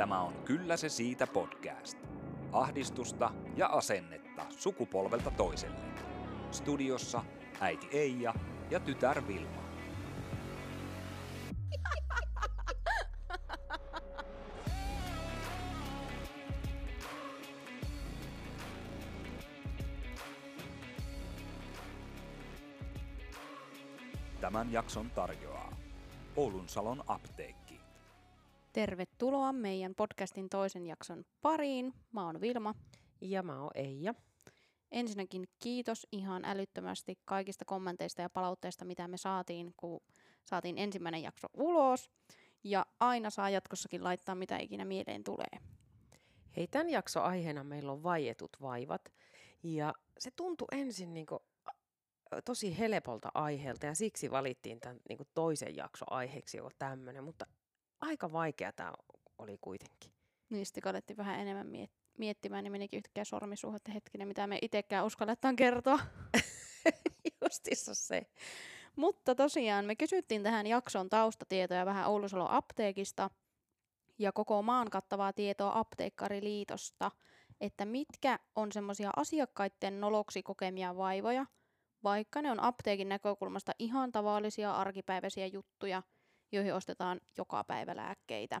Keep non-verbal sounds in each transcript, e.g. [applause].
Tämä on Kyllä se siitä podcast. Ahdistusta ja asennetta sukupolvelta toiselle. Studiossa äiti Eija ja tytär Vilma. Tämän jakson tarjoaa Oulun Salon apteekki. Tervetuloa meidän podcastin toisen jakson pariin. Mä oon Vilma. Ja mä oon Eija. Ensinnäkin kiitos ihan älyttömästi kaikista kommenteista ja palautteista, mitä me saatiin, kun saatiin ensimmäinen jakso ulos. Ja aina saa jatkossakin laittaa, mitä ikinä mieleen tulee. Hei, tämän jakson aiheena meillä on vaietut vaivat. Ja se tuntui ensin niin kuin tosi helpolta aiheelta ja siksi valittiin tämän niin toisen jakson aiheeksi joku tämmöinen, mutta aika vaikea tämä oli kuitenkin. Niin sitten alettiin vähän enemmän miet- miettimään, niin menikin yhtäkkiä sormisuuhun, että hetkinen, mitä me itsekään uskalletaan kertoa. [laughs] Justissa se. Mutta tosiaan me kysyttiin tähän jakson taustatietoja vähän Oulusalon apteekista ja koko maan kattavaa tietoa apteekkariliitosta, että mitkä on semmoisia asiakkaiden noloksi kokemia vaivoja, vaikka ne on apteekin näkökulmasta ihan tavallisia arkipäiväisiä juttuja, joihin ostetaan joka päivä lääkkeitä.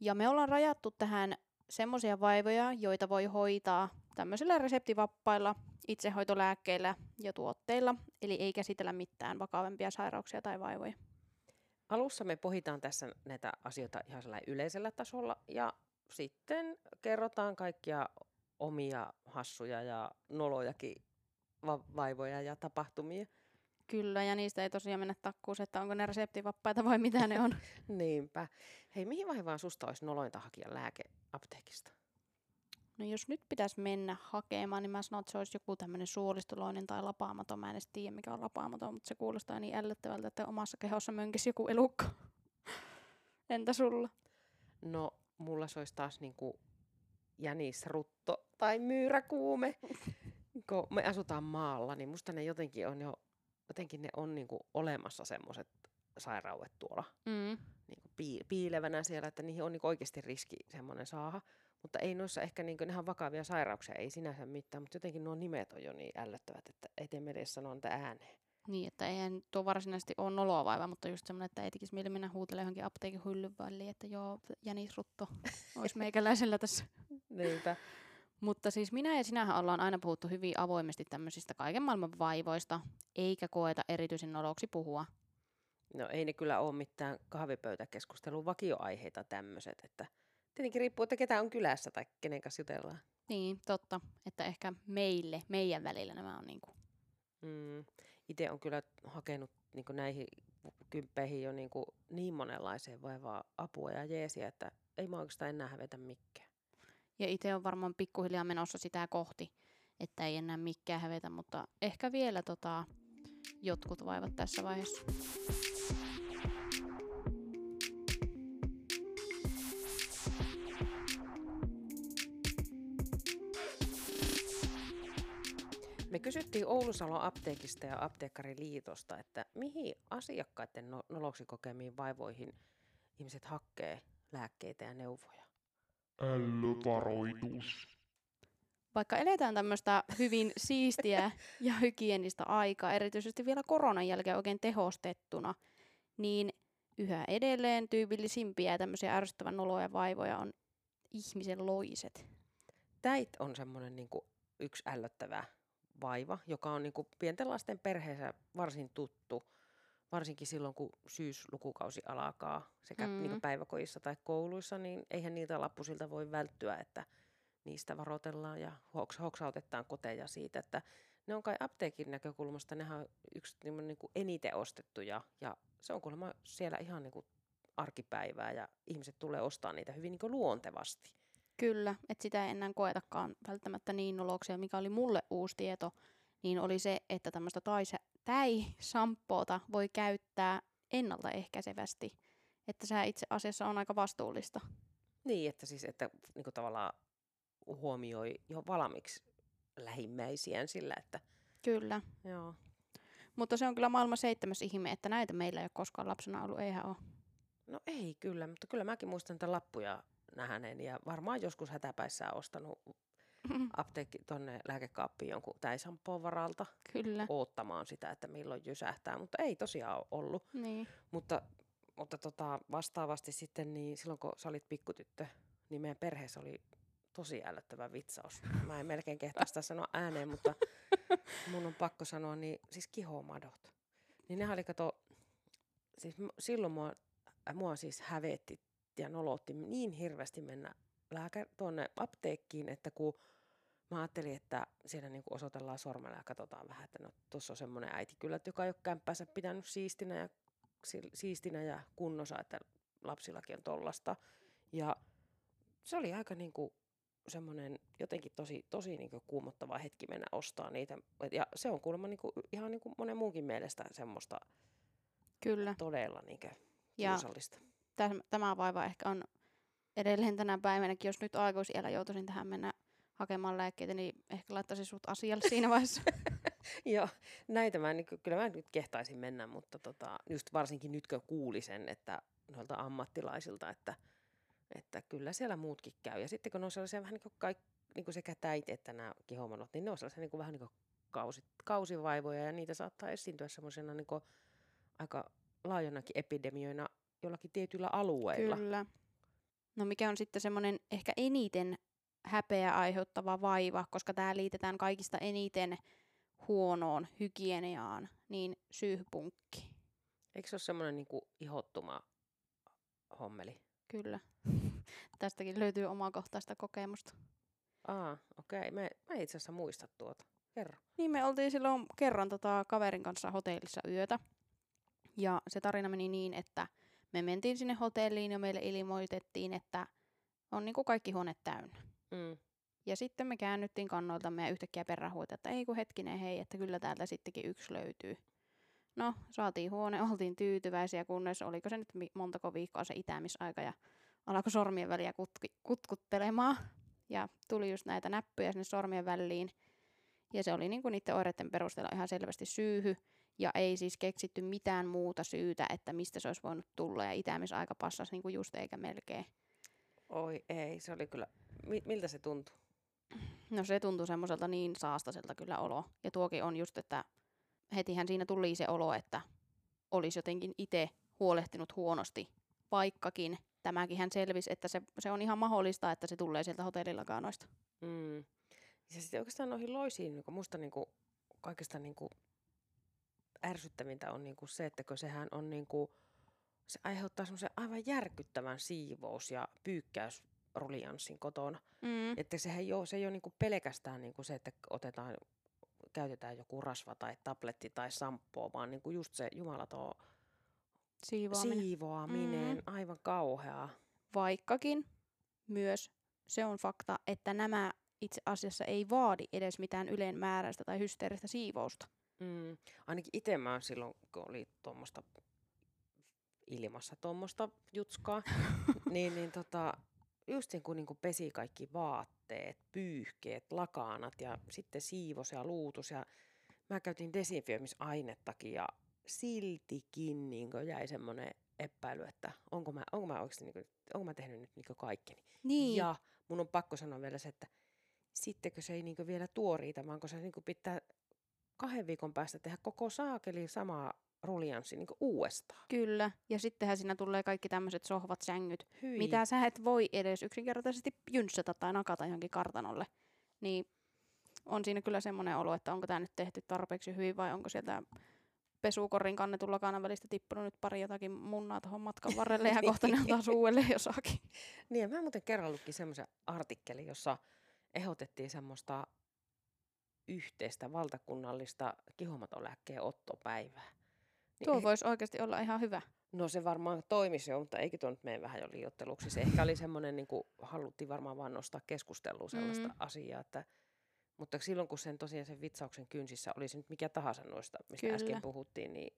Ja me ollaan rajattu tähän semmoisia vaivoja, joita voi hoitaa tämmöisillä reseptivappailla, itsehoitolääkkeillä ja tuotteilla, eli ei käsitellä mitään vakavempia sairauksia tai vaivoja. Alussa me pohitaan tässä näitä asioita ihan yleisellä tasolla ja sitten kerrotaan kaikkia omia hassuja ja nolojakin va- vaivoja ja tapahtumia. Kyllä, ja niistä ei tosiaan mennä takkuus, että onko ne reseptivappaita vai mitä ne on. [laughs] Niinpä. Hei, mihin vaivaan susta olisi nolointa hakea lääke apteekista? No jos nyt pitäisi mennä hakemaan, niin mä sanon, että se olisi joku tämmöinen suolistoloinen tai lapaamaton. Mä en edes tiedä, mikä on lapaamaton, mutta se kuulostaa niin ällöttävältä, että omassa kehossa mönkisi joku elukka. [laughs] Entä sulla? No, mulla se olisi taas niinku jänisrutto tai myyräkuume. [laughs] Kun me asutaan maalla, niin musta ne jotenkin on jo, jotenkin ne on niinku olemassa semmoiset sairaudet tuolla Mm. niinku pii- piilevänä siellä, että niihin on niinku oikeasti riski semmoinen saada. Mutta ei noissa ehkä niinku, nehän vakavia sairauksia, ei sinänsä mitään, mutta jotenkin nuo nimet on jo niin ällöttävät, että ei tee edes sanoa niitä ääneen. Niin, että eihän tuo varsinaisesti ole noloa vaiva, mutta just semmoinen, että ei tekisi mieli mennä huutelemaan johonkin apteekin hyllyn väliin, että joo, jänisrutto [laughs] olisi meikäläisellä tässä. Niinpä. Mutta siis minä ja sinähän ollaan aina puhuttu hyvin avoimesti tämmöisistä kaiken maailman vaivoista, eikä koeta erityisen noloksi puhua. No ei ne kyllä ole mitään kahvipöytäkeskustelun vakioaiheita tämmöiset, että tietenkin riippuu, että ketä on kylässä tai kenen kanssa jutellaan. Niin, totta, että ehkä meille, meidän välillä nämä on niinku, Mm. Itse on kyllä hakenut niin näihin kymppeihin jo niin, niin monenlaiseen vaivaa apua ja jeesiä, että ei mä oikeastaan enää hävetä mikään. Ja itse on varmaan pikkuhiljaa menossa sitä kohti, että ei enää mikään hävetä, mutta ehkä vielä tota, jotkut vaivat tässä vaiheessa. Me kysyttiin Oulusalon apteekista ja apteekkariliitosta, että mihin asiakkaiden no- noloksi kokemiin vaivoihin ihmiset hakee lääkkeitä ja neuvoja. Ällövaroitus. Vaikka eletään tämmöistä hyvin siistiä ja hygienistä aikaa, erityisesti vielä koronan jälkeen oikein tehostettuna, niin yhä edelleen tyypillisimpiä tämmöisiä ärsyttävän noloja vaivoja on ihmisen loiset. Täit on semmoinen niin yksi ällöttävä vaiva, joka on niin kuin pienten lasten perheessä varsin tuttu, varsinkin silloin, kun syyslukukausi alkaa sekä Mm. niin kuin päiväkodissa tai kouluissa, niin eihän niitä lappusilta voi välttyä, että niistä varoitellaan ja hoks, hoksautetaan koteja siitä, että ne on kai apteekin näkökulmasta, nehän on yksi niin niin kuin eniten ostettuja ja se on kuulemma siellä ihan niin kuin arkipäivää ja ihmiset tulee ostaa niitä hyvin niin kuin luontevasti. Kyllä, että sitä ei enää koetakaan välttämättä niin noloksia, mikä oli mulle uusi tieto, niin oli se, että tämmöistä täi-samppoota voi käyttää ennaltaehkäisevästi. Että se itse asiassa on aika vastuullista. Niin, että siis, että niin kuin tavallaan huomioi jo valmiiksi lähimmäisiään sillä, että Kyllä. joo. Mutta se on kyllä maailman seitsemäs ihme, että näitä meillä ei ole koskaan lapsena ollut, eihän ole. No ei kyllä, mutta kyllä mäkin muistan niitä lappuja nähneen ja varmaan joskus hätäpäissään ostanut apteekki tonne lääkekaappiin jonkun täisampoon varalta Kyllä. oottamaan sitä, että milloin jysähtää, mutta ei tosiaan ole ollut. Niin. Mutta, mutta tota, vastaavasti sitten, niin silloin kun sä olit pikkutyttö, niin meidän perheessä oli tosi ällöttävä vitsaus. Mä en melkein kehtaa sitä sanoa ääneen, mutta mun on pakko sanoa, niin siis kihomadot. Niin ne oli kato, siis silloin mua, mua siis hävetti ja nolotti niin hirveästi mennä lääkä, tuonne apteekkiin, että kun mä ajattelin, että siellä niinku osoitellaan sormella ja katsotaan vähän, että no tuossa on semmoinen äiti kyllä, että joka ei ole kämppäänsä pitänyt siistinä ja, si- siistinä ja kunnossa, että lapsillakin on tollasta. Ja se oli aika niinku semmoinen jotenkin tosi, tosi niinku kuumottava hetki mennä ostaa niitä. Ja se on kuulemma niinku, ihan niinku monen muunkin mielestä semmoista Kyllä. todella niinku Ja kiusallista. täm- tämä vaiva ehkä on edelleen tänä päivänäkin, jos nyt aikuisiellä joutuisin tähän mennä hakemaan lääkkeitä, niin ehkä laittaisin sut asialle siinä vaiheessa. [laughs] Joo, näitä mä, niin, kyllä mä nyt kehtaisin mennä, mutta tota, just varsinkin nyt kun kuuli sen, että noilta ammattilaisilta, että, että kyllä siellä muutkin käy. Ja sitten kun ne on sellaisia vähän niin kuin, kaik, niin kuin sekä täit että nämä kihomanot, niin ne on sellaisia niin kuin, vähän niin kuin kausi, kausivaivoja ja niitä saattaa esiintyä semmoisena niin kuin, aika laajonakin epidemioina jollakin tietyillä alueilla. Kyllä. No mikä on sitten semmoinen ehkä eniten häpeä aiheuttava vaiva, koska tämä liitetään kaikista eniten huonoon hygieniaan, niin syyhpunkki. Eikö se ole semmoinen niin kuin ihottuma hommeli? Kyllä. [laughs] Tästäkin löytyy omakohtaista kokemusta. Aa, okei. Okay. Mä, mä itse asiassa muista tuota. Kerro. Niin me oltiin silloin kerran tota kaverin kanssa hotellissa yötä. Ja se tarina meni niin, että me mentiin sinne hotelliin ja meille ilmoitettiin, että on niinku kaikki huoneet täynnä. Mm. Ja sitten me käännyttiin kannoiltamme ja yhtäkkiä perään huuta, että ei kun hetkinen hei, että kyllä täältä sittenkin yksi löytyy. No, saatiin huone, [laughs] oltiin tyytyväisiä, kunnes oliko se nyt montako viikkoa se itämisaika ja alkoi sormien väliä kutki, kutkuttelemaan. Ja tuli just näitä näppyjä sinne sormien väliin. Ja se oli niinku niiden oireiden perusteella ihan selvästi syyhy. Ja ei siis keksitty mitään muuta syytä, että mistä se olisi voinut tulla. Ja itämisaika passasi niinku just eikä melkein. Oi ei, se oli kyllä, mi- miltä se tuntui? No se tuntui semmoiselta niin saastaselta kyllä olo. Ja tuokin on just, että hetihän siinä tuli se olo, että olisi jotenkin itse huolehtinut huonosti, vaikkakin tämäkin hän selvisi, että se, se on ihan mahdollista, että se tulee sieltä hotellilakanoista. Mm. Ja sitten oikeastaan noihin loisiin, niin musta niin kuin, kaikista niin kuin, ärsyttävintä on niin kuin se, että kun sehän on niin kuin, se aiheuttaa semmoisen aivan järkyttävän siivous- ja pyykkäysrulianssin kotona. Mm. Että sehän ei ole, se ei ole niin kuin pelkästään niin kuin se, että otetaan, käytetään joku rasva tai tabletti tai samppoo, vaan niin kuin just se jumalaton Siivoaminen. siivoaminen, Mm. aivan kauheaa. Vaikkakin myös se on fakta, että nämä itse asiassa ei vaadi edes mitään ylenmääräistä tai hysteeristä siivousta. Mm. Ainakin itse mä silloin, kun oli tuommoista ilmassa tuommoista jutskaa, [laughs] niin, niin tota, just niin kuin, niin pesi kaikki vaatteet, pyyhkeet, lakanat ja sitten siivos ja luutus ja mä käytin desinfioimisainettakin ja siltikin niin jäi semmoinen epäily, että onko mä, onko mä oikeasti niin kuin, onko mä tehnyt nyt niin kaikkeni. Niin. Ja mun on pakko sanoa vielä se, että sittenkö se ei niinku vielä tuo riitä, vaan kun se niinku pitää kahden viikon päästä tehdä koko saakeli samaa ruljanssi niinku uudestaan. Kyllä. Ja sittenhän siinä tulee kaikki tämmöiset sohvat, sängyt, Hyi. mitä sä et voi edes yksinkertaisesti jynssätä tai nakata johonkin kartanolle. Niin on siinä kyllä semmoinen olo, että onko tämä nyt tehty tarpeeksi hyvin vai onko sieltä pesukorin kannetun lakanan välistä tippunut nyt pari jotakin munnaa tuohon matkan varrelle ja [laughs] kohta ne taas uudelleen jossakin. Niin, mä muuten kerran lukin semmoisen artikkelin, jossa ehdotettiin semmoista yhteistä valtakunnallista kihomatolääkkeen ottopäivää. Niin Tuo eh- voisi oikeasti olla ihan hyvä. No se varmaan toimisi jo, mutta eikö tuo nyt mene vähän jo liiotteluksi. Se ehkä oli semmoinen, niin kuin haluttiin varmaan vaan nostaa keskusteluun sellaista Mm. mm. asiaa, että mutta silloin kun sen tosiaan sen vitsauksen kynsissä oli se nyt mikä tahansa noista, mistä Kyllä. äsken puhuttiin, niin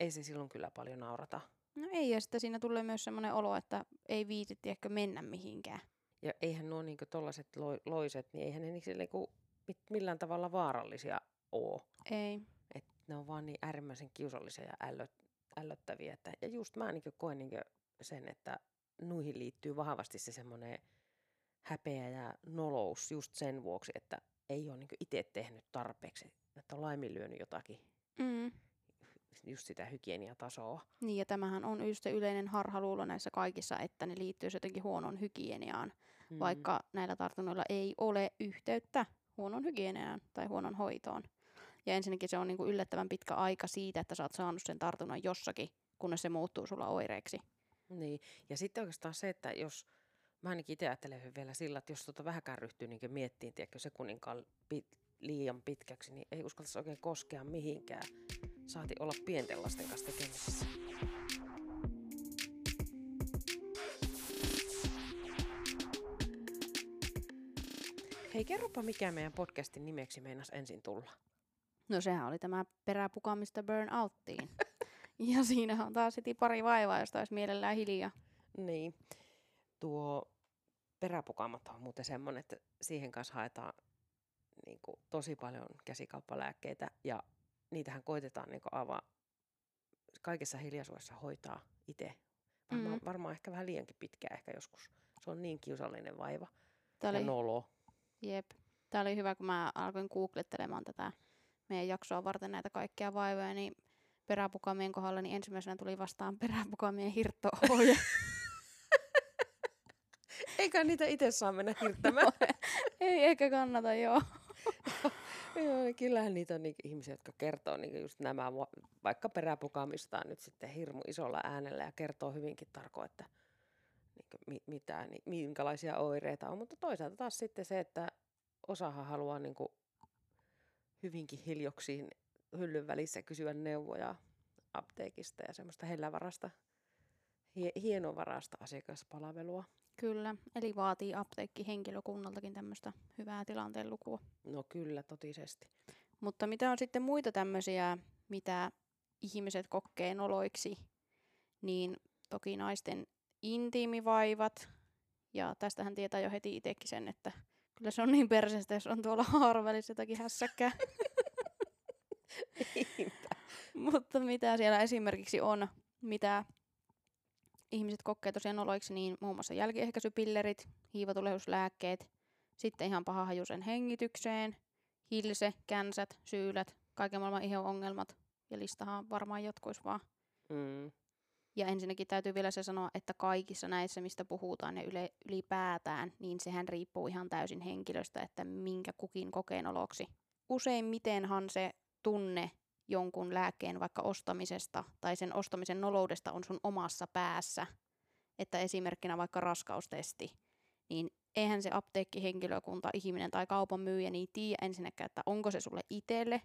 ei se silloin kyllä paljon naurata. No ei, ja sitten siinä tulee myös semmoinen olo, että ei viititti ehkä mennä mihinkään. Ja eihän nuo niin tollaiset loiset, niin eihän ne niin, niin kuin, millään tavalla vaarallisia ole. Ei. Et ne on vaan niin äärimmäisen kiusallisia ja ällöt, ällöttäviä. Että, ja just mä niin koen niin sen, että nuihin liittyy vahvasti se semmoinen häpeä ja nolous just sen vuoksi, että ei ole niin itse tehnyt tarpeeksi, että on laiminlyönyt jotakin, Mm. just sitä hygieniatasoa. Niin, ja tämähän on just yleinen harhaluulo näissä kaikissa, että ne liittyy jotenkin huonoon hygieniaan, Mm. vaikka näillä tartunnoilla ei ole yhteyttä huonon hygieniaan tai huonon hoitoon. Ja ensinnäkin se on niinku yllättävän pitkä aika siitä, että sä oot saanut sen tartunnan jossakin, kunnes se muuttuu sulla oireeksi. Niin, ja sitten oikeastaan se, että jos, mä ainakin itse ajattelen vielä sillä, että jos tota vähäkään ryhtyy niin miettimään, tiedätkö, sekunninkaan pit, liian pitkäksi, niin ei uskaltaisi oikein koskea mihinkään. Saati olla pienten lasten kanssa tekemisissä. Hei, kerropa mikä meidän podcastin nimeksi meinas ensin tulla. No sehän oli tämä peräpukamista burnouttiin. [laughs] ja siinä on taas heti pari vaivaa, josta olisi mielellään hiljaa. Niin, tuo peräpukamat on muuten semmoinen, että siihen kanssa haetaan niin kuin, tosi paljon käsikauppalääkkeitä ja niitähän koitetaan niin kuin, aivan kaikessa hiljaisuudessa hoitaa itse. Varmaan, Mm. varmaan ehkä vähän liiankin pitkään ehkä joskus. Se on niin kiusallinen vaiva Tämä ja oli, nolo. Jep. Tämä oli hyvä, kun mä alkoin googlettelemaan tätä meidän jaksoa varten näitä kaikkia vaivoja, niin peräpukamien kohdalla, niin ensimmäisenä tuli vastaan peräpukamien hirttoohje. [laughs] Eikä niitä itse saa mennä hirttämään. [laughs] Ei ehkä kannata, joo. [laughs] Joo, niin kyllähän niitä on niitä ihmisiä, jotka kertoo niin just nämä va- vaikka peräpukamistaan nyt sitten hirmu isolla äänellä ja kertoo hyvinkin tarkoin, että niin mi- mitä, niin, minkälaisia oireita on. Mutta toisaalta taas sitten se, että osahan haluaa niin hyvinkin hiljoksiin hyllyn välissä kysyä neuvoja apteekista ja semmoista hellävarasta, hie- hienovarasta asiakaspalvelua. Kyllä, eli vaatii apteekki henkilökunnaltakin tämmöistä hyvää tilanteen lukua. No kyllä, totisesti. Mutta mitä on sitten muita tämmöisiä, mitä ihmiset kokee noloiksi, niin toki naisten intiimivaivat. Ja tästähän tietää jo heti itsekin sen, että kyllä se on niin perseestä, jos on tuolla haaravälissä jotakin hässäkkää. Mutta mitä siellä esimerkiksi on, mitä ihmiset kokee tosiaan noloiksi, niin muun muassa jälkiehkäisypillerit, hiivatulehduslääkkeet, sitten ihan pahahajuisen hengitykseen, hilse, känsät, syylät, kaiken maailman ihon-ongelmat. Ja listahan varmaan jatkuisi vaan. Mm. Ja ensinnäkin täytyy vielä se sanoa, että kaikissa näissä, mistä puhutaan ja yle, ylipäätään, niin sehän riippuu ihan täysin henkilöstä, että minkä kukin kokeen oloksi. Useimmitenhan se tunne jonkun lääkkeen vaikka ostamisesta tai sen ostamisen noloudesta on sun omassa päässä. Että esimerkkinä vaikka raskaustesti, niin eihän se apteekkihenkilökunta, ihminen tai kaupan myyjä niin tiedä ensinnäkään, että onko se sulle itselle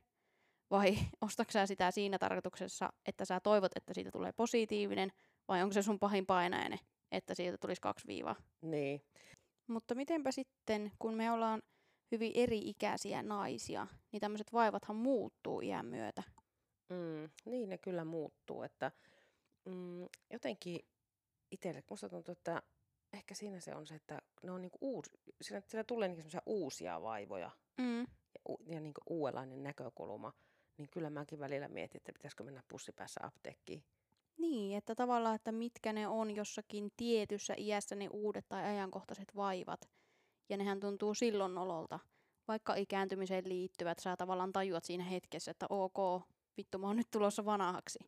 vai [laughs] ostatko sä sitä siinä tarkoituksessa, että sä toivot, että siitä tulee positiivinen, vai onko se sun pahin painainen, että siitä tulisi kaksi viivaa. Niin. Mutta mitenpä sitten, kun me ollaan hyvin eri-ikäisiä naisia, niin tämmöiset vaivathan muuttuu iän myötä. Mm, niin ne kyllä muuttuu, että mm, jotenkin itselle, musta tuntuu, että ehkä siinä se on se, että ne on niinku uus, siinä, siellä tulee niinku uusia vaivoja Mm. ja, ja niinku uudenlainen näkökulma, niin kyllä mäkin välillä mietin, että pitäisikö mennä pussipäässä apteekkiin. Niin, että tavallaan, että mitkä ne on jossakin tietyssä iässä ne uudet tai ajankohtaiset vaivat. Ja nehän tuntuu silloin nololta. Vaikka ikääntymiseen liittyvät, sä tavallaan tajuat siinä hetkessä, että ok, vittu mä oon nyt tulossa vanhaksi.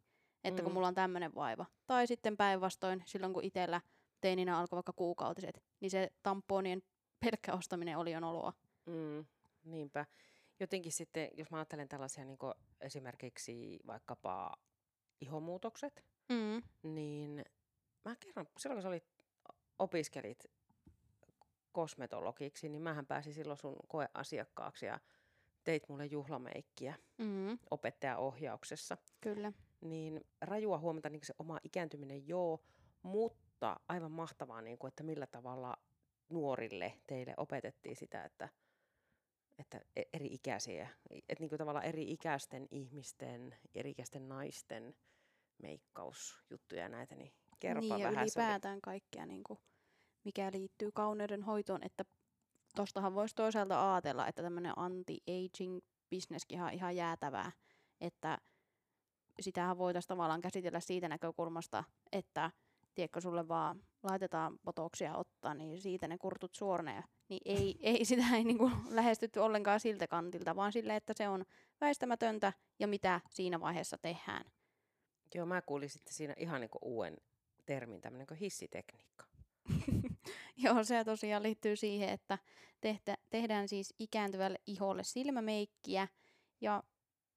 Että kun Mm. mulla on tämmöinen vaiva. Tai sitten päinvastoin, silloin kun itsellä teininä alkoi vaikka kuukautiset, niin se tamponien pelkkä ostaminen oli jo noloa. Mm, niinpä. Jotenkin sitten, jos mä ajattelen tällaisia niin esimerkiksi vaikkapa ihomuutokset, Mm. niin mä kerron, silloin kun sä olit, opiskelit kosmetologiksi, niin mähän pääsin silloin sun koeasiakkaaksi ja teit mulle juhlameikkiä Mm. opettajaohjauksessa. Kyllä. Niin rajua huomata niin se oma ikääntyminen, joo, mutta aivan mahtavaa, niin kuin, että millä tavalla nuorille teille opetettiin sitä, että, että e- eri ikäisiä, että niin kuin tavallaan eri ikäisten ihmisten, eri ikäisten naisten meikkausjuttuja ja näitä, niin kerropa niin, ja vähän. oli- ylipäätään kaikkea, niin kuin, mikä liittyy kauneuden hoitoon, että tostahan voisi toisaalta ajatella, että tämmöinen anti-aging bisneskin on ihan jäätävää, että sitähän voitaisiin tavallaan käsitellä siitä näkökulmasta, että tiedätkö, sulle vaan laitetaan botoksia ottaa, niin siitä ne kurtut suornee. Niin ei, [laughs] ei sitä ei niinku lähestytty ollenkaan siltä kantilta, vaan sille, että se on väistämätöntä ja mitä siinä vaiheessa tehdään. Joo, mä kuulin sitten siinä ihan niin uuden termin, tämmöinen kuin hissitekniikka. [laughs] Joo, se tosiaan liittyy siihen, että tehtä, tehdään siis ikääntyvälle iholle silmämeikkiä ja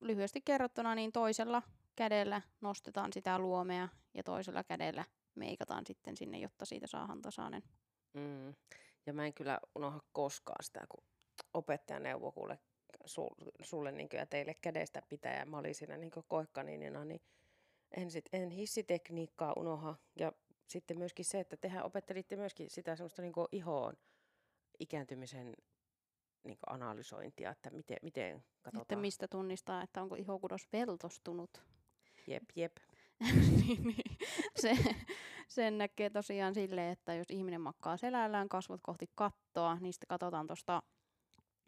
lyhyesti kerrottuna niin toisella kädellä nostetaan sitä luomea ja toisella kädellä meikataan sitten sinne, jotta siitä saadaan tasainen. Mm. Ja mä en kyllä unohda koskaan sitä, kun opettaja neuvoi kuule sulle niin ja teille kädestä pitää ja mä olin siinä niin koekkaninina, niin en, sit, en hissitekniikkaa unoha. Ja sitten myöskin se, että tehän opettelitte myöskin sitä semmoista niin ihoon ikääntymisen niin analysointia, että miten, miten katsotaan. Että mistä tunnistaa, että onko ihokudos veltostunut. Jep, jep. [laughs] niin, niin. Se, sen näkee tosiaan silleen, että jos ihminen makkaa selällään kasvot kohti kattoa, niin sitten katsotaan tuosta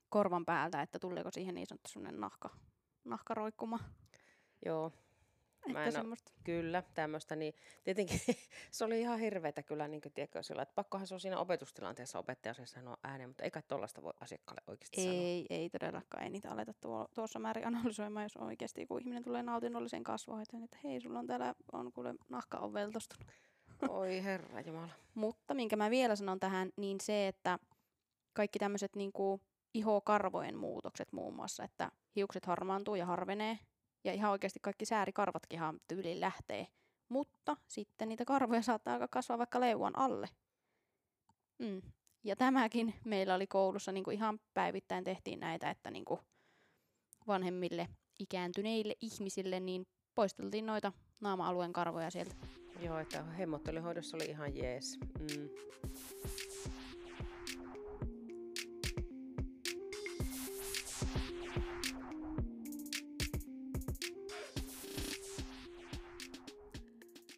korvan päältä, että tuleeko siihen niin sanottu nahka, nahkaroikkuma. Joo, Mä en semmoista. Kyllä, tämmöistä. Niin tietenkin [laughs] se oli ihan hirveätä kyllä, niin kuin, tiedätkö, sillä, että pakkohan se on siinä opetustilanteessa opettaja se sanoa ääneen, mutta ei kai tuollaista voi asiakkaalle oikeasti ei, sanoa. Ei, ei todellakaan. Ei niitä aleta tuo, tuossa määrin [laughs] analysoimaan, jos oikeasti kun ihminen tulee nautinnolliseen kasvohoitoon, että hei, sulla on täällä, on kuule, nahka on veltostunut. Oi herra Jumala. mutta minkä mä vielä sanon tähän, niin se, että kaikki tämmöiset niin ihokarvojen muutokset muun muassa, että hiukset harmaantuu ja harvenee, ja ihan oikeasti kaikki säärikarvatkin ihan tyyliin lähtee. Mutta sitten niitä karvoja saattaa alkaa kasvaa vaikka leuan alle. Mm. Ja tämäkin meillä oli koulussa niin kuin ihan päivittäin tehtiin näitä, että niin kuin vanhemmille ikääntyneille ihmisille niin poisteltiin noita naama-alueen karvoja sieltä. Joo, että hemmottelihoidossa oli ihan jees. Mm.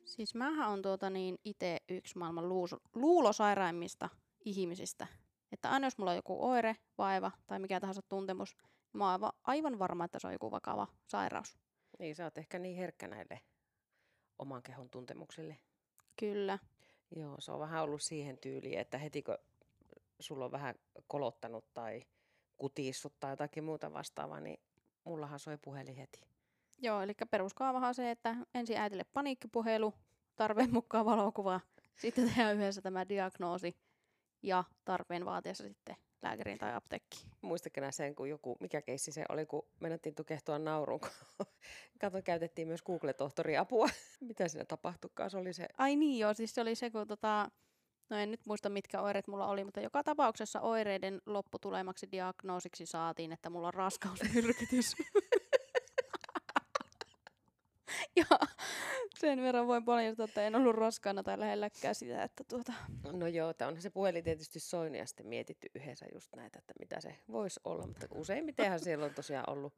Siis mähän on tuota niin itse yksi maailman luulosairaimmista ihmisistä. Että aina jos mulla on joku oire, vaiva tai mikä tahansa tuntemus, niin mä oon aivan varma, että se on joku vakava sairaus. Niin, sä oot ehkä niin herkkä näille oman kehon tuntemuksille. Kyllä. Joo, se on vähän ollut siihen tyyliin, että heti kun sulla on vähän kolottanut tai kutissut tai jotakin muuta vastaavaa, niin mullahan soi puhelin heti. Joo, eli peruskaavahan se, että ensin äitille paniikkipuhelu, tarpeen mukaan valokuva, [laughs] sitten tehdään yhdessä tämä diagnoosi ja tarpeen vaatiessa sitten lääkäriin tai apteekkiin. Muistakena sen, kun joku, mikä keissi se oli, kun menettiin tukehtua nauruun, kun [laughs] kato, käytettiin myös Google-tohtori apua. [laughs] Mitä siinä tapahtukaan, se oli se... Ai niin joo, siis se oli se, kun tota, no en nyt muista mitkä oireet mulla oli, mutta joka tapauksessa oireiden lopputulemaksi diagnoosiksi saatiin, että mulla on raskausmyrkytys. [laughs] ja sen verran voin paljastaa, että en ollut raskaana tai lähelläkään sitä, että tuota... No joo, tämä on se puhelin tietysti soinut ja sitten mietitty yhdessä just näitä, että mitä se voisi olla, mutta useimmitenhan siellä on tosiaan ollut,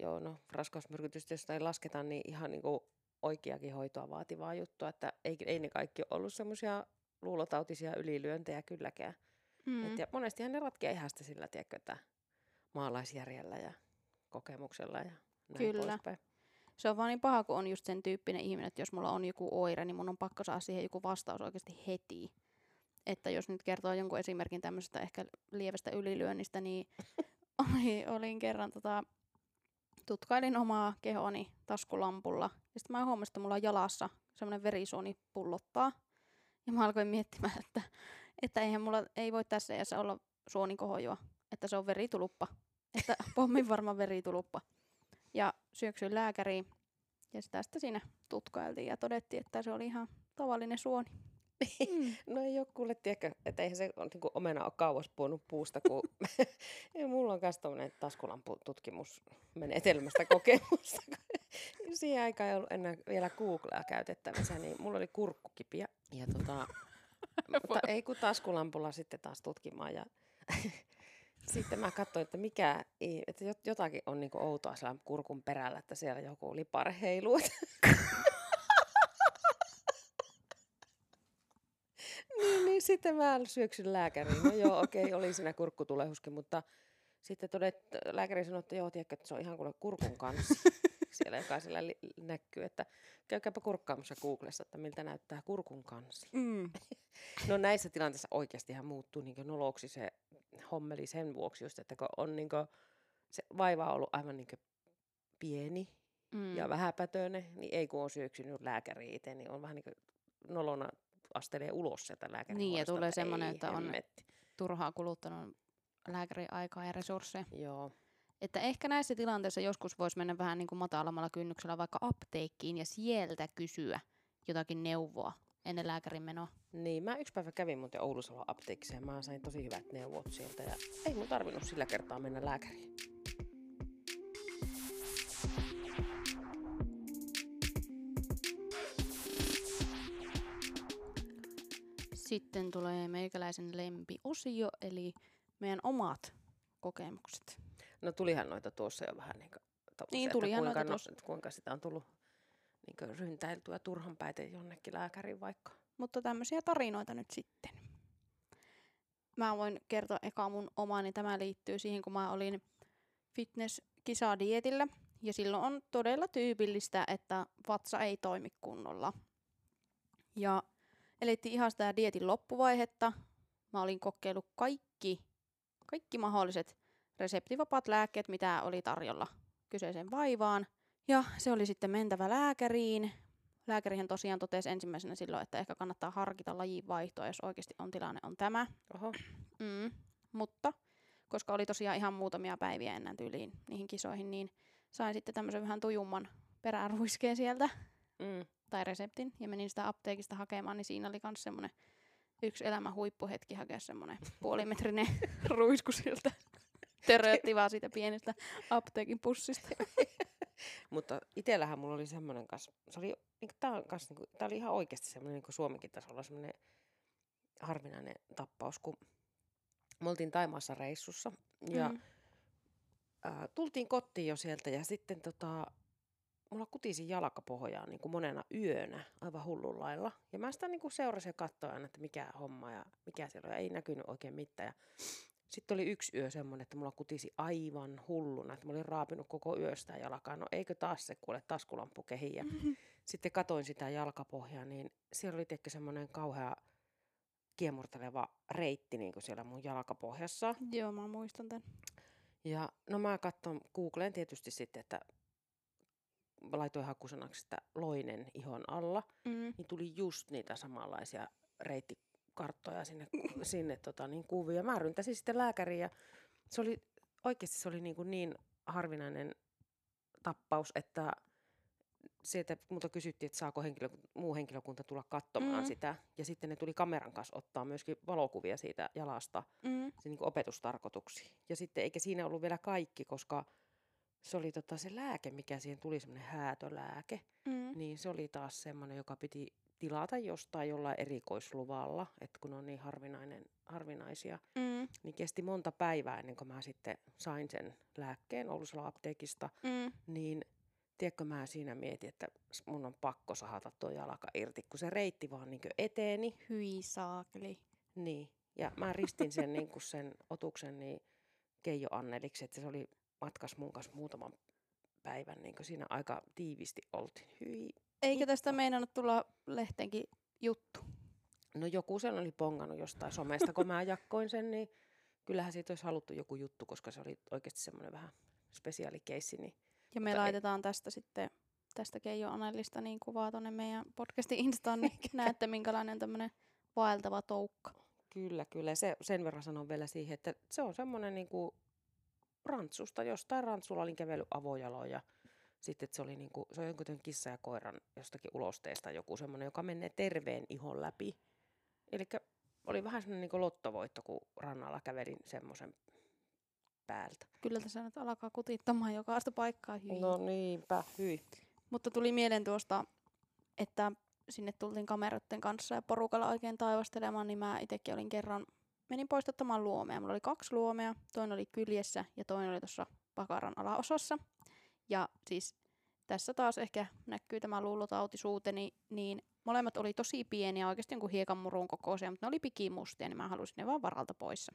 joo no raskausmyrkytystä, jos ei lasketa, niin ihan niin kuin oikeakin hoitoa vaativaa juttua, että ei, ei ne kaikki ollut semmoisia luulotautisia ylilyöntejä kylläkään. Mm. Et ja monestihan ne ratkeaa ihan sillä, tiedätkö, että maalaisjärjellä ja kokemuksella ja näin Kyllä. Poispäin. Se on vaan niin paha, kun on just sen tyyppinen ihminen, että jos mulla on joku oire, niin mun on pakko saada siihen joku vastaus oikeasti heti. Että jos nyt kertoo jonkun esimerkin tämmöisestä ehkä lievästä ylilyönnistä, niin [laughs] oli, olin kerran tota, tutkailin omaa kehoni taskulampulla. Ja sitten mä huomasin, että mulla on jalassa semmoinen verisuoni pullottaa. Ja mä alkoin miettimään, että, että eihän mulla ei voi tässä iässä olla suonikohojua. Että se on verituluppa. Että pommin varma verituluppa. Ja syöksyin lääkäriin ja sitä sitten siinä tutkailtiin ja todettiin, että se oli ihan tavallinen suoni. Mm. [laughs] no ei ole kuule, tiedäkö, että eihän se niin kuin omena ole kauas puhunut puusta, kun [laughs] [laughs] ei, mulla on myös tuommoinen taskulampututkimusmenetelmästä kokemusta. Siihen aikaan ei ollut enää vielä Googlea käytettävissä, niin mulla oli kurkkukipiä. Ja tota, mutta ei kun taskulampulla sitten taas tutkimaan ja sitten mä katsoin, että mikä, että jotakin on niinku outoa siellä kurkun perällä, että siellä joku lipare heiluu. [laughs] niin, niin, sitten mä syöksyn lääkäriin. No joo, okei, okay, oli siinä kurkkutulehuskin, mutta sitten todet, lääkäri sanoi, että joo, tiedätkö, että se on ihan kuin kurkun kanssa. siellä jokaisella li- näkyy, että käykääpä kurkkaamassa Googlessa, että miltä näyttää kurkun kansi. Mm. [laughs] No näissä tilanteissa oikeastihan muuttuu niin noloksi se hommeli sen vuoksi just, että kun on niin se vaiva on ollut aivan niin pieni Mm. ja vähäpätöinen, niin ei kun on syöksynyt lääkäriin itse, niin on vähän niin kuin nolona astelee ulos sieltä lääkärin Niin, ja tulee semmoinen, että on- hemmetti. Turhaa kuluttanut lääkärin aikaa ja resursseja. Joo. Että ehkä näissä tilanteissa joskus voisi mennä vähän niin kuin matalammalla kynnyksellä vaikka apteekkiin ja sieltä kysyä jotakin neuvoa ennen lääkärin menoa. Niin, mä yksi päivä kävin muuten Oulusalon apteekissa ja mä sain tosi hyvät neuvot sieltä ja ei mun tarvinnut sillä kertaa mennä lääkäriin. Sitten tulee meikäläisen lempiosio, eli meidän omat kokemukset. No tulihan noita tuossa jo vähän niin kuin, Niin, tulihan kuinka, noita no, tuossa. kuinka sitä on tullut niin ryntäiltyä turhan päitä jonnekin lääkäriin vaikka. Mutta tämmöisiä tarinoita nyt sitten. Mä voin kertoa eka mun omani. Tämä liittyy siihen, kun mä olin fitness-kisadietillä. Ja silloin on todella tyypillistä, että vatsa ei toimi kunnolla. Ja elettiin ihan sitä dietin loppuvaihetta. Mä olin kokeillut kaikki, kaikki mahdolliset reseptivapaat lääkkeet, mitä oli tarjolla kyseiseen vaivaan. Ja se oli sitten mentävä lääkäriin. Lääkärihän tosiaan totesi ensimmäisenä silloin, että ehkä kannattaa harkita lajin vaihtoa, jos oikeasti on tilanne on tämä. Oho, Mm. Mutta koska oli tosiaan ihan muutamia päiviä ennen tyyliin niihin kisoihin, niin sain sitten tämmöisen vähän tujumman peräruiskeen sieltä mm. tai reseptin ja menin sitä apteekista hakemaan, niin siinä oli myös semmoinen yksi elämän huippuhetki hakea semmoinen puolimetrinen [laughs] ruisku sieltä. Törötti vaan siitä pienestä apteekin pussista. [laughs] Mutta itsellähän mulla oli semmoinen kanssa, se oli, niin tää, on kans, niin tää oli ihan oikeasti semmoinen niin Suomenkin tasolla semmoinen harvinainen tappaus, kun me oltiin Taimaassa reissussa ja Mm. mm. ää, tultiin kotiin jo sieltä ja sitten tota, mulla kutisi jalkapohjaan niin kuin monena yönä aivan hullun lailla. Ja mä sitä niin kuin seurasin ja katsoin aina, että mikä homma ja mikä siellä on. Ja ei näkynyt oikein mitään. Ja sitten oli yksi yö semmoinen, että mulla kutisi aivan hulluna, että mä olin raapinut koko yöstä jalkaa. No eikö taas se kuule taskulampu kehiin. Ja [laughs] sitten katoin sitä jalkapohjaa, niin siellä oli tietenkin semmoinen kauhea kiemurteleva reitti niin kuin siellä mun jalkapohjassa. Joo, mä muistan tämän. Ja no mä katson Googleen tietysti sitten, että laitoin hakusanaksi sitä loinen ihon alla, Mm. niin tuli just niitä samanlaisia reittikarttoja sinne, sinne tota, niin kuvia. Mä ryntäsin sitten lääkäriin ja se oli, oikeasti se oli niin, kuin niin harvinainen tappaus, että sieltä multa kysyttiin, että saako henkilö, muu henkilökunta tulla katsomaan Mm. sitä. Ja sitten ne tuli kameran kanssa ottaa myöskin valokuvia siitä jalasta Mm. se niin opetustarkoituksiin. Ja sitten eikä siinä ollut vielä kaikki, koska se oli tota, se lääke, mikä siihen tuli, semmoinen häätölääke, Mm. niin se oli taas semmoinen, joka piti tilata jostain jollain erikoisluvalla, että kun on niin harvinainen, harvinaisia, Mm. niin kesti monta päivää ennen kuin mä sitten sain sen lääkkeen Oulusalo apteekista, Mm. niin tiedätkö mä siinä mietin, että mun on pakko sahata tuo jalka irti, kun se reitti vaan niin eteeni, Hyi saakeli. niin, ja mä ristin sen, [laughs] niin kuin sen otuksen niin Keijo Anneliksi, että se oli matkas mun kanssa muutaman päivän, niin kuin siinä aika tiivisti oltiin. Hyi. Eikä tästä meinannut tulla lehteenkin juttu. No joku sen oli pongannut jostain somesta, kun mä [laughs] jakkoin sen, niin kyllähän siitä olisi haluttu joku juttu, koska se oli oikeasti semmoinen vähän spesiaalikeissi. Niin Ja me Mutta ei- laitetaan tästä sitten tästä Keijo Annelista niin kuvaa tuonne meidän podcastin instaan, niin [laughs] näette minkälainen tämmöinen vaeltava toukka. kyllä, kyllä. Se, sen verran sanon vielä siihen, että se on semmoinen niin kuin rantsusta. Jostain rantsulla olin kävellyt avojaloin ja sitten että se oli niin kuin, se on jonkun kissa ja koiran jostakin ulosteesta joku semmoinen, joka menee terveen ihon läpi. Eli oli vähän semmoinen niin kuin lottovoitto, kun rannalla kävelin semmoisen päältä. Kyllä tässä nyt alkaa kutittamaan jokaista paikkaa. Hyi. No niinpä, hyi. Mutta tuli mieleen tuosta, että sinne tultiin kameroiden kanssa ja porukalla oikein taivastelemaan, niin mä itsekin olin kerran, menin poistattamaan luomea. Mulla oli kaksi luomea, toinen oli kyljessä ja toinen oli tuossa pakaran alaosassa. Ja siis tässä taas ehkä näkyy tämä luulotautisuuteni, niin molemmat oli tosi pieniä, oikeasti jonkun hiekanmurun kokoisia, mutta ne oli pikimustia, niin mä halusin ne vaan varalta pois.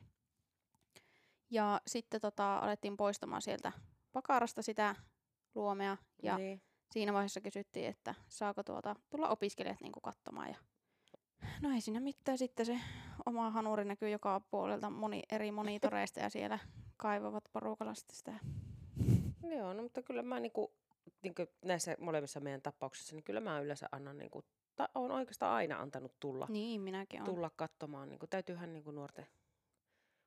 Ja sitten tota, alettiin poistamaan sieltä pakarasta sitä luomea. Ja Niin. siinä vaiheessa kysyttiin, että saako tuota tulla opiskelijat niin katsomaan. Ja no ei siinä mitään. Sitten se oma hanuri näkyy joka puolelta moni, eri monitoreista ja siellä kaivavat porukalla sitten sitä. Joo, no mutta kyllä mä niinku, niinku näissä molemmissa meidän tapauksissa, niin kyllä mä yleensä annan, niinku, ta, on oikeastaan aina antanut tulla, Niin, minäkin olen. tulla katsomaan. Niinku, täytyyhän niinku nuorten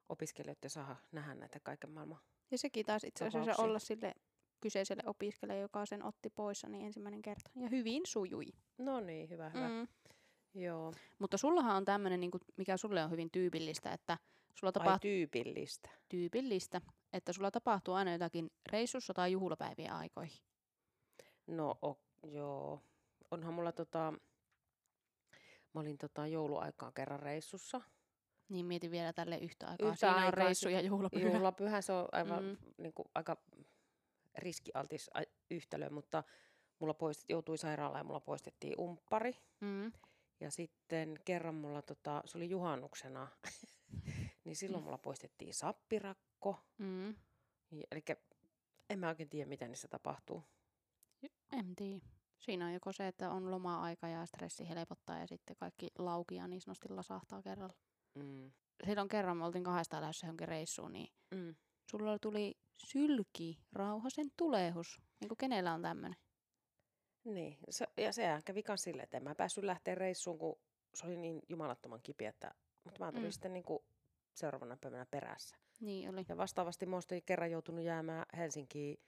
opiskelijoiden saada nähdä näitä kaiken maailman. Ja sekin taisi itse asiassa tapauksia. olla sille kyseiselle opiskelijalle, joka sen otti pois, niin ensimmäinen kerta. Ja hyvin sujui. No niin, hyvä, hyvä. Mm. Joo. Mutta sullahan on tämmöinen, niin mikä sulle on hyvin tyypillistä, että sulla tapahtuu tyypillistä. tyypillistä, että sulla tapahtuu aina jotakin reissussa tai juhlapäivien aikoihin. No o, joo. Onhan mulla tota, mä olin tota jouluaikaan kerran reissussa. Niin mietin vielä tälle yhtä aikaa. Yhtä Siinä on aikaa reissu ja juhlapyhä. Juhlapyhä, se on aivan Mm. mm. niin kuin, aika riskialtis yhtälö, mutta mulla poistet, joutui sairaalaan ja mulla poistettiin umppari. Mm. Ja sitten kerran mulla, tota, se oli juhannuksena, [laughs] niin silloin mulla poistettiin sappirakko. Mm. Eli en mä oikein tiedä, mitä niissä tapahtuu. En tiedä. Siinä on joko se, että on loma-aika ja stressi helpottaa ja sitten kaikki laukia niin sanotusti lasahtaa kerralla. Mm. Silloin kerran me oltiin kahdestaan lähdössä johonkin reissuun, niin Mm. sulla tuli sylki, rauhasen tulehus. Niin kuin kenellä on tämmöinen? Niin, se, ja sehän kävi myös silleen, että en mä päässyt lähteä reissuun, kun se oli niin jumalattoman kipeä, että, mutta mä tulin mm. sitten niin kuin seuraavana päivänä perässä. Niin oli. Ja vastaavasti mä olin kerran joutunut jäämään Helsinkiin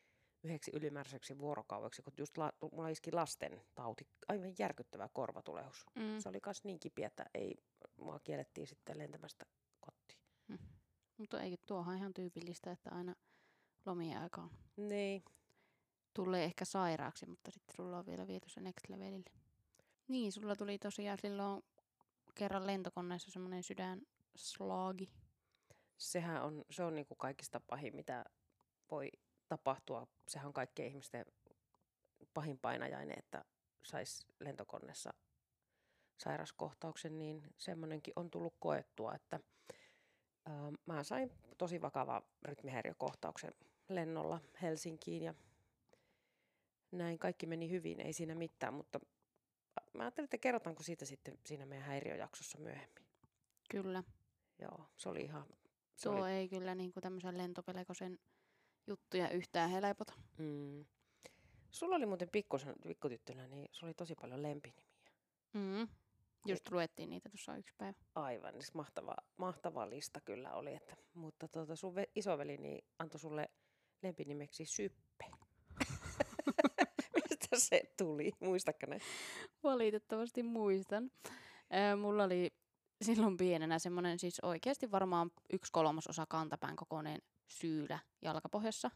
yhdeksi ylimääräiseksi vuorokaudeksi, kun just la, mulla iski lasten tauti, aivan järkyttävä korvatulehus. Mm. Se oli myös niin kipeä, että ei, mua kiellettiin sitten lentämästä kotiin. Mutta eikö tuohan ihan tyypillistä, että aina lomien aikaan Niin, tulee ehkä sairaaksi, mutta sitten sulla on vielä viety se next levelille. Niin, sulla tuli tosiaan silloin kerran lentokoneessa semmoinen sydän slaagi. Sehän on, se on niin kuin kaikista pahin, mitä voi tapahtua. Sehän on kaikkien ihmisten pahin painajainen, että saisi lentokoneessa sairaskohtauksen, niin semmoinenkin on tullut koettua, että ää, mä sain tosi vakava rytmihäiriökohtauksen lennolla Helsinkiin ja näin kaikki meni hyvin, ei siinä mitään, mutta mä ajattelin, että kerrotaanko siitä sitten siinä meidän häiriöjaksossa myöhemmin. Kyllä. Joo, se oli ihan... Se Tuo oli, ei kyllä niinku tämmöisen lentopelekosen juttuja yhtään helpota. mm. Sulla oli muuten pikkusen, pikkutyttönä, niin sulla oli tosi paljon lempinimiä. Mm. Just luettiin niitä tuossa yksi päivä. Aivan, siis mahtava, mahtava lista kyllä oli. Että, mutta tuota, sun ve, isoveli niin antoi sulle lempinimeksi Syppe. [laughs] Mistä se tuli? Muistatko ne? Valitettavasti muistan. Mulla oli silloin pienenä semmoinen siis oikeasti varmaan yksi kolmasosa kantapään kokoinen syylä jalkapohjassa.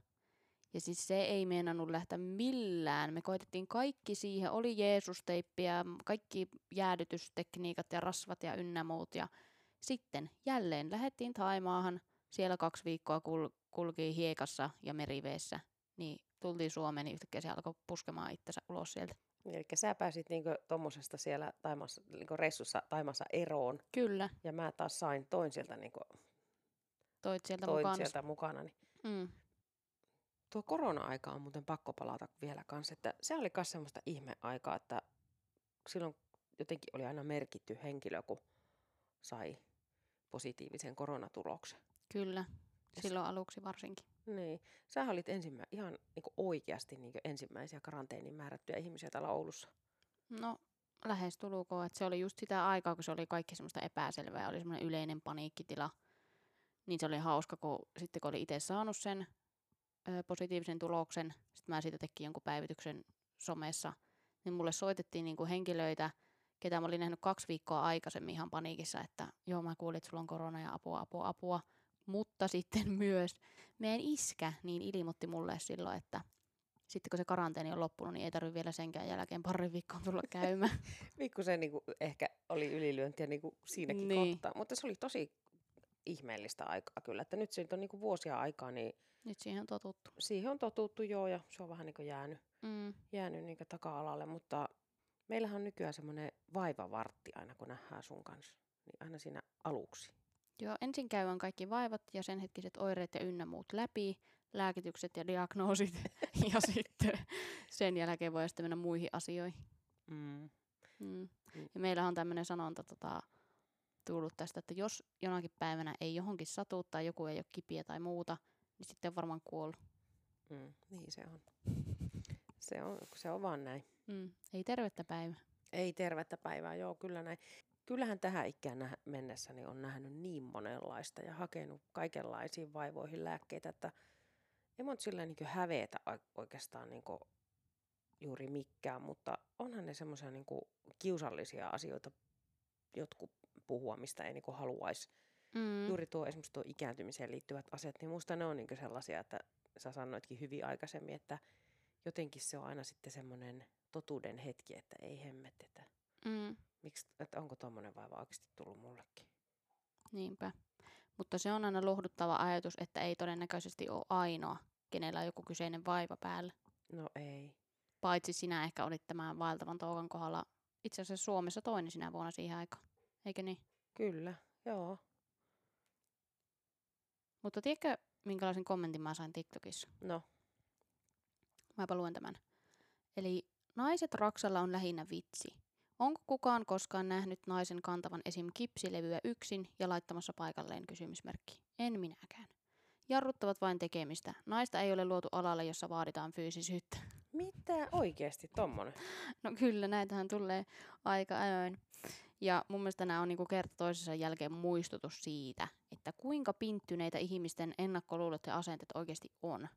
Ja siis se ei meinannut lähteä millään. Me koitettiin kaikki siihen. Oli Jeesusteippiä, kaikki jäädytystekniikat ja rasvat ja ynnä muut. Ja sitten jälleen lähdettiin Taimaahan. Siellä kaksi viikkoa kul- kulki hiekassa ja meriveessä. Niin tultiin Suomeen, niin yhtäkkiä se alkoi puskemaan itsensä ulos sieltä. Eli sä pääsit niinku tommosesta siellä Taimassa, niinku reissussa Taimassa eroon. Kyllä, Ja mä taas sain toin sieltä, niinku, toit sieltä toin mukaan. sieltä mukana. Niin Mm. Tuo korona-aika on muuten pakko palata vielä kanssa, että se oli myös semmoista ihmeaikaa, että silloin jotenkin oli aina merkitty henkilö, kun sai positiivisen koronatuloksen. Kyllä, silloin aluksi varsinkin. Niin. Sähän olit ensimmä, ihan niin oikeasti niin ensimmäisiä karanteeniin määrättyjä ihmisiä täällä Oulussa. No, lähes tulukoon, että se oli just sitä aikaa, kun se oli kaikki semmoista epäselvää ja oli semmoinen yleinen paniikkitila. Niin se oli hauska, kun sitten kun oli itse saanut sen ö, positiivisen tuloksen, sitten mä siitä tekin jonkun päivityksen somessa, niin mulle soitettiin niinku henkilöitä, ketä mä olin nähnyt kaksi viikkoa aikaisemmin ihan paniikissa, että joo mä kuulin, että sulla on korona ja apua, apua, apua. Mutta [laughs] sitten myös meidän iskä niin ilmoitti mulle silloin, että sitten kun se karanteeni on loppunut, niin ei tarvitse vielä senkään jälkeen pari viikkoa tulla [laughs] käymään. Pikkusen niin ehkä oli ylilyöntiä niin siinäkin Niin. kohtaa, mutta se oli tosi ihmeellistä aikaa kyllä, että nyt siitä on niin vuosia aikaa, niin Nyt siihen on totuttu. siihen on totuttu joo ja se on vähän niin kuin jäänyt, Mm. jäänyt niin taka-alalle, mutta meillähän on nykyään semmoinen vaivavartti aina kun nähdään sun kanssa, niin aina siinä aluksi. Joo, ensin käydään kaikki vaivat ja sen hetkiset oireet ja ynnä muut läpi. lääkitykset ja diagnoosit [laughs] ja sitten sen jälkeen voi sitten mennä muihin asioihin. Mm. Mm. Mm. Ja meillä on tämmöinen sanonta tota, tullut tästä, että jos jonakin päivänä ei johonkin satu tai joku ei ole kipiä tai muuta, niin sitten on varmaan kuollut. Mm. Niin se on. Se on, se on vaan näin. Mm. Ei tervettä päivää. Ei tervettä päivää, joo, kyllä näin. Kyllähän tähän ikään mennessä niin on nähnyt niin monenlaista ja hakenut kaikenlaisiin vaivoihin lääkkeitä, että ei mun sillä niin hävetä oi- oikeastaan niin juuri mikään, mutta onhan ne semmoisia niin kiusallisia asioita jotkut puhua, mistä ei niin haluaisi. Mm. Juuri tuo esimerkiksi tuo ikääntymiseen liittyvät asiat, niin musta ne on niin sellaisia, että sä sanoitkin hyvin aikaisemmin, että jotenkin se on aina sitten semmoinen totuuden hetki, että ei hemmet, että Mm. Miksi, että onko tuommoinen vaiva oikeasti tullut mullekin? Niinpä. Mutta se on aina lohduttava ajatus, että ei todennäköisesti ole ainoa, kenellä on joku kyseinen vaiva päällä. No ei. Paitsi sinä ehkä olit tämän vaeltavan toukan kohdalla itse asiassa Suomessa toinen sinä vuonna siihen aikaan. Eikö niin? Kyllä, joo. Mutta tiedätkö, minkälaisen kommentin mä sain TikTokissa? No, Mäpä luen tämän. Eli naiset Raksalla on lähinnä vitsi. Onko kukaan koskaan nähnyt naisen kantavan esim. kipsilevyä yksin ja laittamassa paikalleen kysymysmerkki? En minäkään. Jarruttavat vain tekemistä. Naista ei ole luotu alalle, jossa vaaditaan fyysisyyttä. [laughs] mitä oikeasti tommonen? No kyllä, näitähän tulee aika ajoin. Ja mun mielestä nämä on niinku kerta toisensa jälkeen muistutus siitä, että kuinka pinttyneitä ihmisten ennakkoluulot ja asenteet oikeasti on.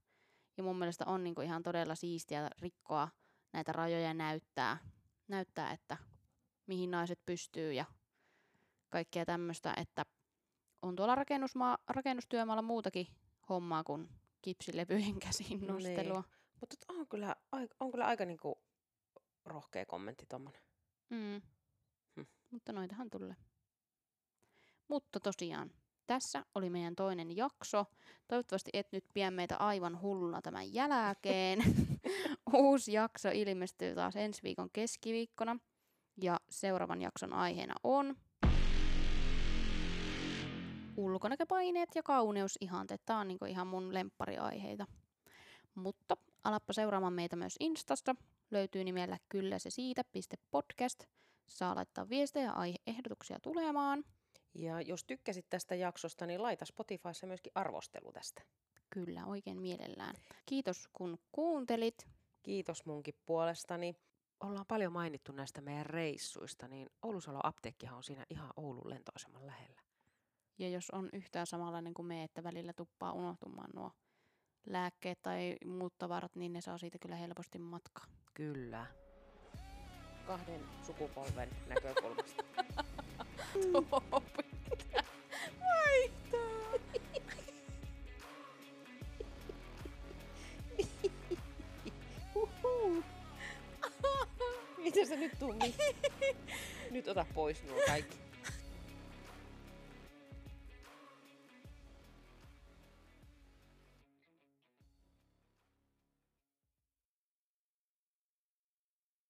Ja mun mielestä on niinku ihan todella siistiä rikkoa näitä rajoja ja näyttää, näyttää, että mihin naiset pystyy ja kaikkea tämmöistä, että on tuolla rakennusmaa, rakennustyömaalla muutakin hommaa kuin kipsilevyjen [laughs] käsiin No niin. nostelua. Mutta on kyllä, on kyllä aika niinku rohkea kommentti tommonen. Mm. Hm. Mutta noitahan tulee. Mutta tosiaan, tässä oli meidän toinen jakso. Toivottavasti et nyt pidä meitä aivan hulluna tämän jälkeen. [laughs] [laughs] Uusi jakso ilmestyy taas ensi viikon keskiviikkona. Ja seuraavan jakson aiheena on ulkonäköpaineet ja kauneusihanteet. Tämä on niinku ihan mun lemppariaiheita. Mutta alappa seuraamaan meitä myös Instasta. Löytyy nimellä kyllä se siitä podcast. Saa laittaa viestejä ja aiheehdotuksia tulemaan. Ja jos tykkäsit tästä jaksosta, niin laita Spotifyssa myöskin arvostelu tästä. Kyllä, oikein mielellään. Kiitos kun kuuntelit. Kiitos munkin puolestani. Ollaan paljon mainittu näistä meidän reissuista, niin Oulusalo apteekkihan on siinä ihan Oulun lentoaseman lähellä. Ja jos on yhtään samanlainen kuin me, että välillä tuppaa unohtumaan nuo lääkkeet tai muut tavarat, niin ne saa siitä kyllä helposti matkaa. Kyllä. Kahden sukupolven näkökulmasta. [laughs] [laughs] Tuo Miten se nyt tummi? [laughs] nyt ota pois nuo kaikki.